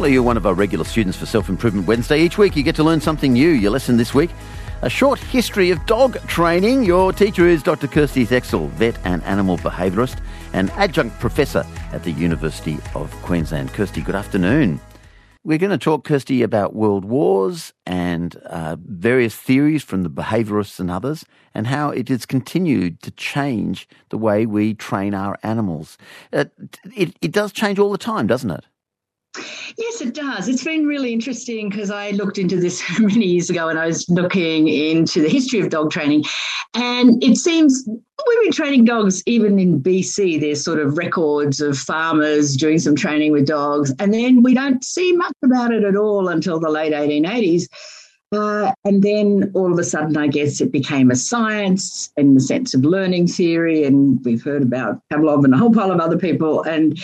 Hopefully, you're one of our regular students for Self Improvement Wednesday. Each week, you get to learn something new. Your lesson this week a short history of dog training. Your teacher is Dr. Kersti Seksel, vet and animal behaviourist and adjunct professor at the University of Queensland. Kersti, good afternoon. We're going to talk, Kersti, about world wars and uh, various theories from the behaviourists and others, and how it has continued to change the way we train our animals. Uh, it, it does change all the time, doesn't it? Yes, it does. It's been really interesting because I looked into this many years ago and I was looking into the history of dog training. And it seems we've been training dogs even in BC. There's sort of records of farmers doing some training with dogs. And then we don't see much about it at all until the late 1880s. Uh, and then all of a sudden, I guess it became a science in the sense of learning theory. And we've heard about Pavlov and a whole pile of other people. And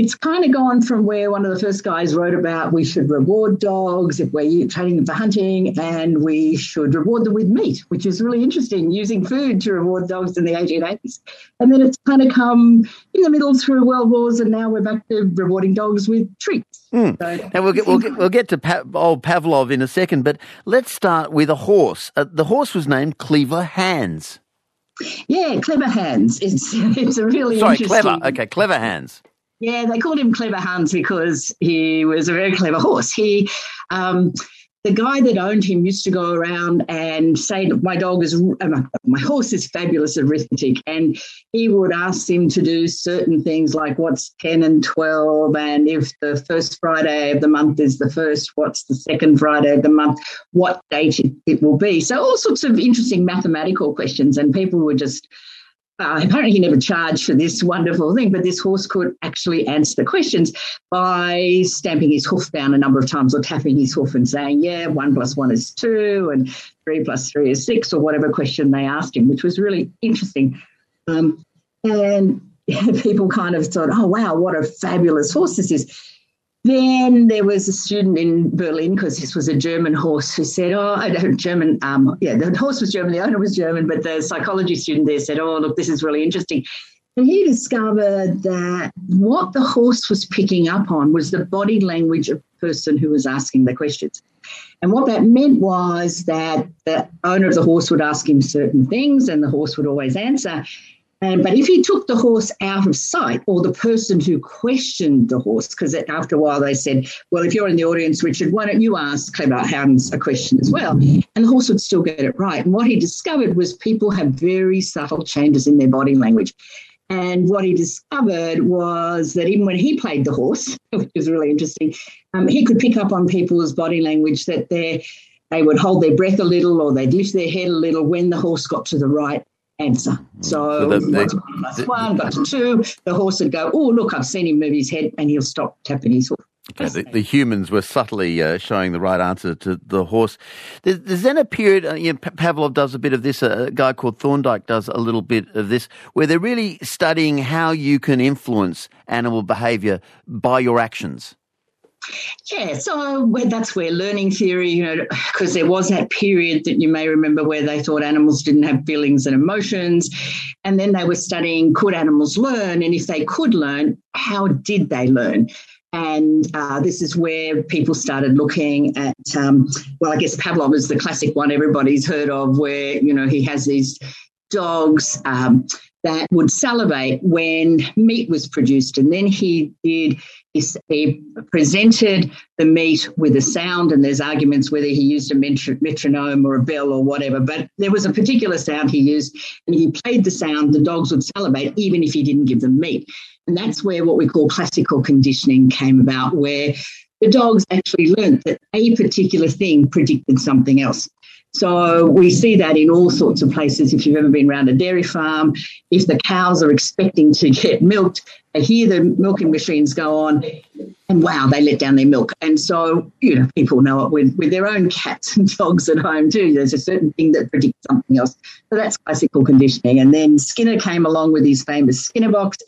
it's kind of gone from where one of the first guys wrote about we should reward dogs if we're training them for hunting and we should reward them with meat, which is really interesting, using food to reward dogs in the 1880s. And then it's kind of come in the middle through world wars, and now we're back to rewarding dogs with treats. Mm. So, and we'll get, we'll get, we'll get to pa- old Pavlov in a second, but let's start with a horse. Uh, the horse was named Clever Hands. Yeah, Clever Hands. It's it's a really sorry, clever. Okay, Clever Hans. Yeah, they called him Clever Hans because he was a very clever horse. He, um, the guy that owned him used to go around and say my dog is, uh, my horse is fabulous at arithmetic. And he would ask him to do certain things like what's 10 and 12. And if the first Friday of the month is the first, what's the second Friday of the month, what date it, it will be. So all sorts of interesting mathematical questions. And people would just, uh, apparently he never charged for this wonderful thing, but this horse could actually answer the questions by stamping his hoof down a number of times or tapping his hoof and saying, yeah, one plus one is two and three plus three is six or whatever question they asked him, which was really interesting. Um, and people kind of thought, oh, wow, what a fabulous horse this is. Then there was a student in Berlin because this was a German horse who said, "Oh, I don't German. Um, yeah, the horse was German, the owner was German, but the psychology student there said, "Oh, look, this is really interesting." And he discovered that what the horse was picking up on was the body language of the person who was asking the questions. And what that meant was that the owner of the horse would ask him certain things and the horse would always answer. And, but if he took the horse out of sight, or the person who questioned the horse, because after a while they said, Well, if you're in the audience, Richard, why don't you ask Clever Hans a question as well? And the horse would still get it right. And what he discovered was people have very subtle changes in their body language. And what he discovered was that even when he played the horse, which was really interesting, um, he could pick up on people's body language that they they would hold their breath a little or they'd lift their head a little when the horse got to the right answer. Mm. So, so the, the, the, one, to two, the horse would go, oh, look, I've seen him move his head, and he'll stop tapping his hoof. Okay, the, the, humans were subtly uh, showing the right answer to the horse. There's, there's then a period, uh, you know, Pavlov does a bit of this, a guy called Thorndike does a little bit of this, where they're really studying how you can influence animal behavior by your actions. Yeah, so that's where learning theory, you know, because there was that period that you may remember where they thought animals didn't have feelings and emotions. And then they were studying could animals learn? And if they could learn, how did they learn? And uh, this is where people started looking at, um, well, I guess Pavlov is the classic one everybody's heard of, where, you know, he has these dogs um, that would salivate when meat was produced. And then he did he presented the meat with a sound, and there's arguments whether he used a metronome or a bell or whatever, but there was a particular sound he used, and he played the sound, the dogs would salivate even if he didn't give them meat. And that's where what we call classical conditioning came about, where the dogs actually learnt that a particular thing predicted something else. So we see that in all sorts of places. If you've ever been around a dairy farm, if the cows are expecting to get milked, they hear the milking machines go on, and wow, they let down their milk. And so, you know, people know it with, with their own cats and dogs at home too. There's a certain thing that predicts something else. So that's classical conditioning. And then Skinner came along with his famous Skinner box.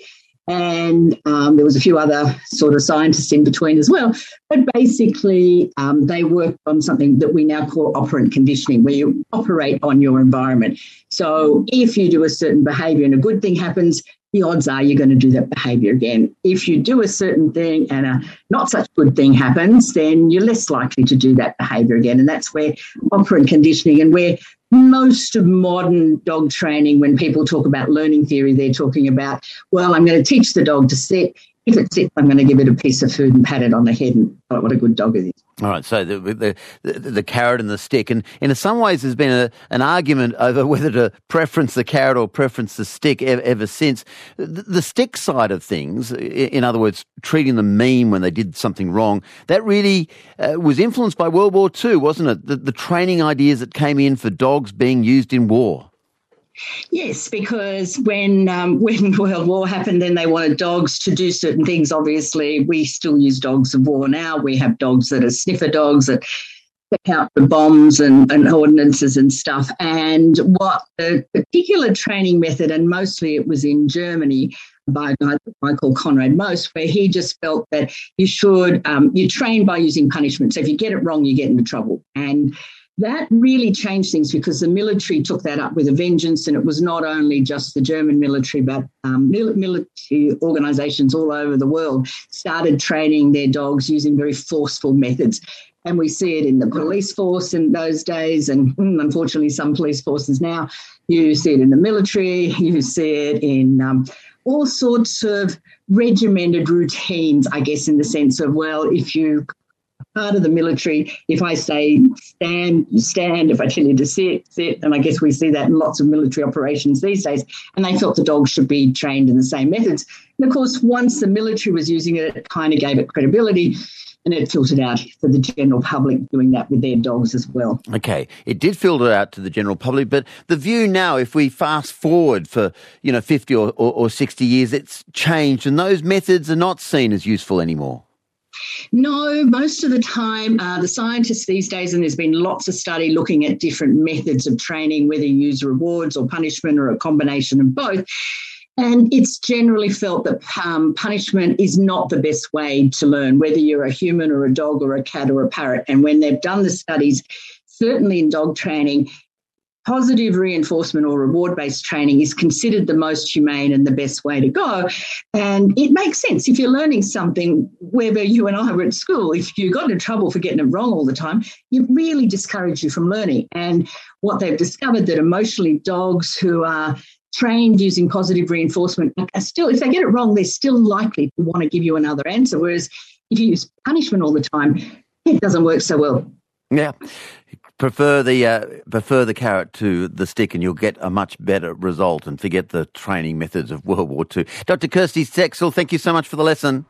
And um, there was a few other sort of scientists in between as well. But basically, um, they worked on something that we now call operant conditioning, where you operate on your environment. So if you do a certain behaviour and a good thing happens, the odds are you're going to do that behavior again. If you do a certain thing and a not such good thing happens, then you're less likely to do that behavior again. And that's where operant conditioning and where most of modern dog training, when people talk about learning theory, they're talking about, well, I'm going to teach the dog to sit if it I'm going to give it a piece of food and pat it on the head and oh, what a good dog it is. All right, so the, the, the, the carrot and the stick, and in some ways, there's been a, an argument over whether to preference the carrot or preference the stick ever, ever since. The, the, stick side of things, in other words, treating them mean when they did something wrong, that really uh, was influenced by World War II, wasn't it? The, the training ideas that came in for dogs being used in war. Yes, because when um, when World War happened, then they wanted dogs to do certain things. Obviously, we still use dogs of war now. We have dogs that are sniffer dogs that pick out the bombs and, and ordinances and stuff. And what the particular training method, and mostly it was in Germany by a guy Michael Konrad Most, where he just felt that you should um, you train by using punishment. So if you get it wrong, you get into trouble. And that really changed things because the military took that up with a vengeance, and it was not only just the German military, but um, military organizations all over the world started training their dogs using very forceful methods. And we see it in the police force in those days, and hmm, unfortunately, some police forces now. You see it in the military, you see it in um, all sorts of regimented routines, I guess, in the sense of, well, if you part of the military. If I say stand, you stand. If I tell you to sit, sit. And I guess we see that in lots of military operations these days. And they felt the dogs should be trained in the same methods. And of course, once the military was using it, it kind of gave it credibility. And it filtered out for the general public doing that with their dogs as well. Okay, it did filter out to the general public, but the view now, if we fast forward for you know fifty or, or, or sixty years, it's changed, and those methods are not seen as useful anymore. No, most of the time, uh, the scientists these days, and there's been lots of study looking at different methods of training, whether you use rewards or punishment or a combination of both. And it's generally felt that um, punishment is not the best way to learn, whether you're a human or a dog or a cat or a parrot. And when they've done the studies, certainly in dog training, positive reinforcement or reward based training is considered the most humane and the best way to go. And it makes sense. If you're learning something, whether you and I were at school, if you got into trouble for getting it wrong all the time, it really discouraged you from learning. And what they've discovered that emotionally dogs who are trained using positive reinforcement are still, if they get it wrong, they're still likely to want to give you another answer. Whereas if you use punishment all the time, it doesn't work so well. Yeah prefer the uh, prefer the carrot to the stick, and you'll get a much better result. And forget the training methods of World War II. Dr. Kersti Seksel, thank you so much for the lesson.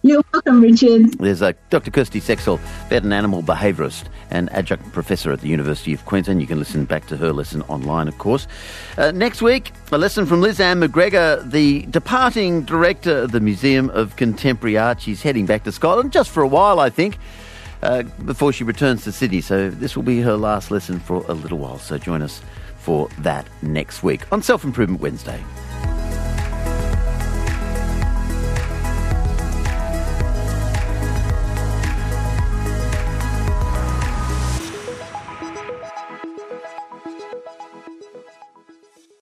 You're welcome, Richard. There's uh, Dr. Kersti Seksel, vet and animal behaviourist and adjunct professor at the University of Queensland. You can listen back to her lesson online, of course. Uh, next week, a lesson from Liz Ann Macgregor, the departing director of the Museum of Contemporary Art. She's heading back to Scotland just for a while, I think uh, before she returns to Sydney. So this will be her last lesson for a little while. So join us for that next week on Self Improvement Wednesday.